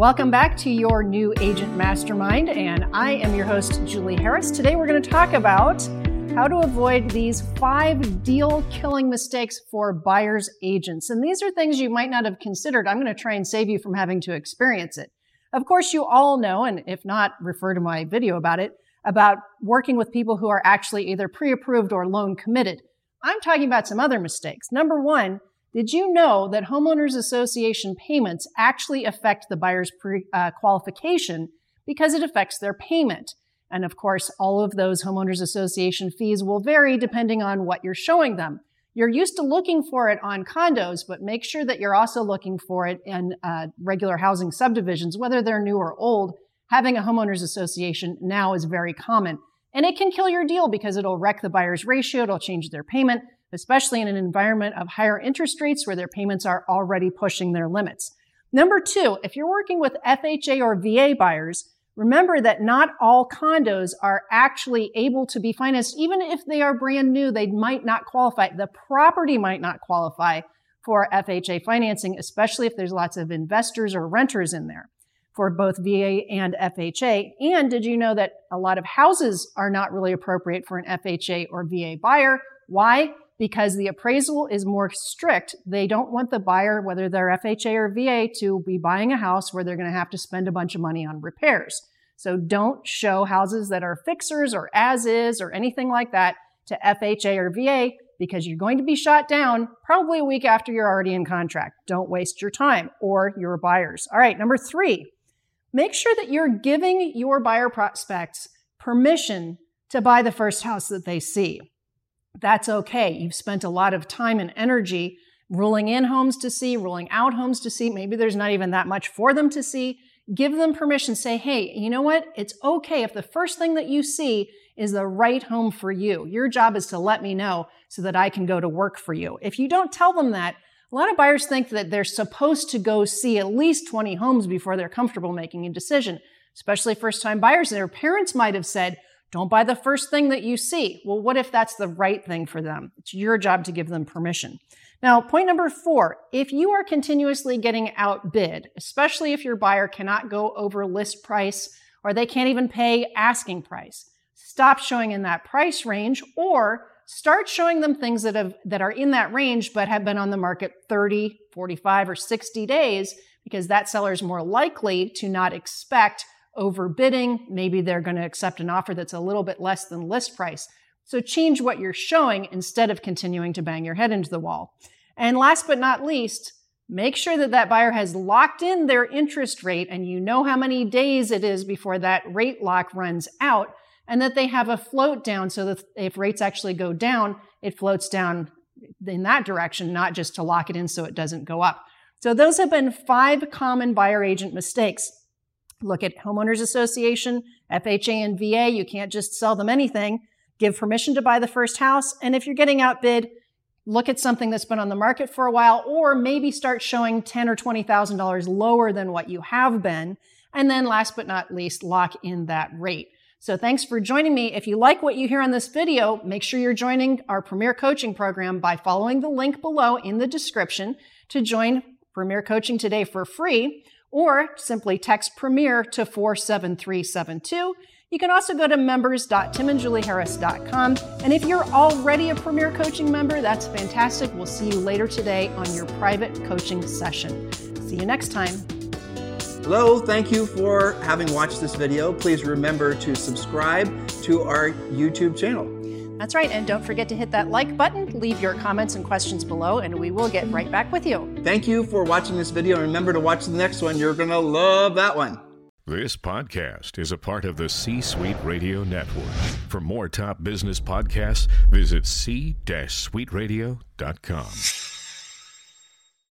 Welcome back to your new agent mastermind, and I am your host, Julie Harris. Today we're going to talk about how to avoid these five deal killing mistakes for buyer's agents. And these are things you might not have considered. I'm going to try and save you from having to experience it. Of course, you all know, and if not, refer to my video about it, about working with people who are actually either pre-approved or loan committed. I'm talking about some other mistakes. Number one, did you know that homeowners association payments actually affect the buyer's pre, uh, qualification because it affects their payment? And of course, all of those homeowners association fees will vary depending on what you're showing them. You're used to looking for it on condos, but make sure that you're also looking for it in uh, regular housing subdivisions, whether they're new or old. Having a homeowners association now is very common. And it can kill your deal because it'll wreck the buyer's ratio, it'll change their payment, especially in an environment of higher interest rates where their payments are already pushing their limits. Number two, if you're working with FHA or VA buyers, remember that not all condos are actually able to be financed. Even if they are brand new, they might not qualify. The property might not qualify for FHA financing, especially if there's lots of investors or renters in there for both VA and FHA. And did you know that a lot of houses are not really appropriate for an FHA or VA buyer? Why? Because the appraisal is more strict. They don't want the buyer, whether they're FHA or VA, to be buying a house where they're going to have to spend a bunch of money on repairs. So don't show houses that are fixers or as is or anything like that to FHA or VA because you're going to be shot down probably a week after you're already in contract. Don't waste your time or your buyers. All right, number three, make sure that you're giving your buyer prospects permission to buy the first house that they see that's okay. You've spent a lot of time and energy ruling in homes to see, ruling out homes to see. Maybe there's not even that much for them to see. Give them permission. Say, hey, you know what? It's okay if the first thing that you see is the right home for you. Your job is to let me know so that I can go to work for you. If you don't tell them that, a lot of buyers think that they're supposed to go see at least 20 homes before they're comfortable making a decision, especially first time buyers. Their parents might have said, don't buy the first thing that you see. Well, what if that's the right thing for them? It's your job to give them permission. Now, point number four, if you are continuously getting outbid, especially if your buyer cannot go over list price or they can't even pay asking price, stop showing in that price range or start showing them things that have, that are in that range but have been on the market 30, 45 or 60 days because that seller is more likely to not expect overbidding. Maybe they're going to accept an offer that's a little bit less than list price. So change what you're showing instead of continuing to bang your head into the wall. And last but not least, make sure that that buyer has locked in their interest rate and you know how many days it is before that rate lock runs out and that they have a float down so that if rates actually go down, it floats down in that direction, not just to lock it in so it doesn't go up. So those have been five common buyer agent mistakes Look at homeowners association, FHA and VA. You can't just sell them anything. Give permission to buy the first house. And if you're getting outbid, look at something that's been on the market for a while, or maybe start showing ten or twenty thousand dollars lower than what you have been. And then last but not least, lock in that rate. So thanks for joining me. If you like what you hear on this video, make sure you're joining our Premier Coaching Program by following the link below in the description to join Premier Coaching today for free or simply text Premier to 47372. You can also go to members.timandjulieharris.com. And if you're already a Premier Coaching member, that's fantastic. We'll see you later today on your private coaching session. See you next time. Hello, thank you for having watched this video. Please remember to subscribe to our YouTube channel. That's right. And don't forget to hit that like button, leave your comments and questions below, and we will get right back with you. Thank you for watching this video. Remember to watch the next one. You're going to love that one. This podcast is a part of the C Suite Radio Network. For more top business podcasts, visit c-suiteradio.com.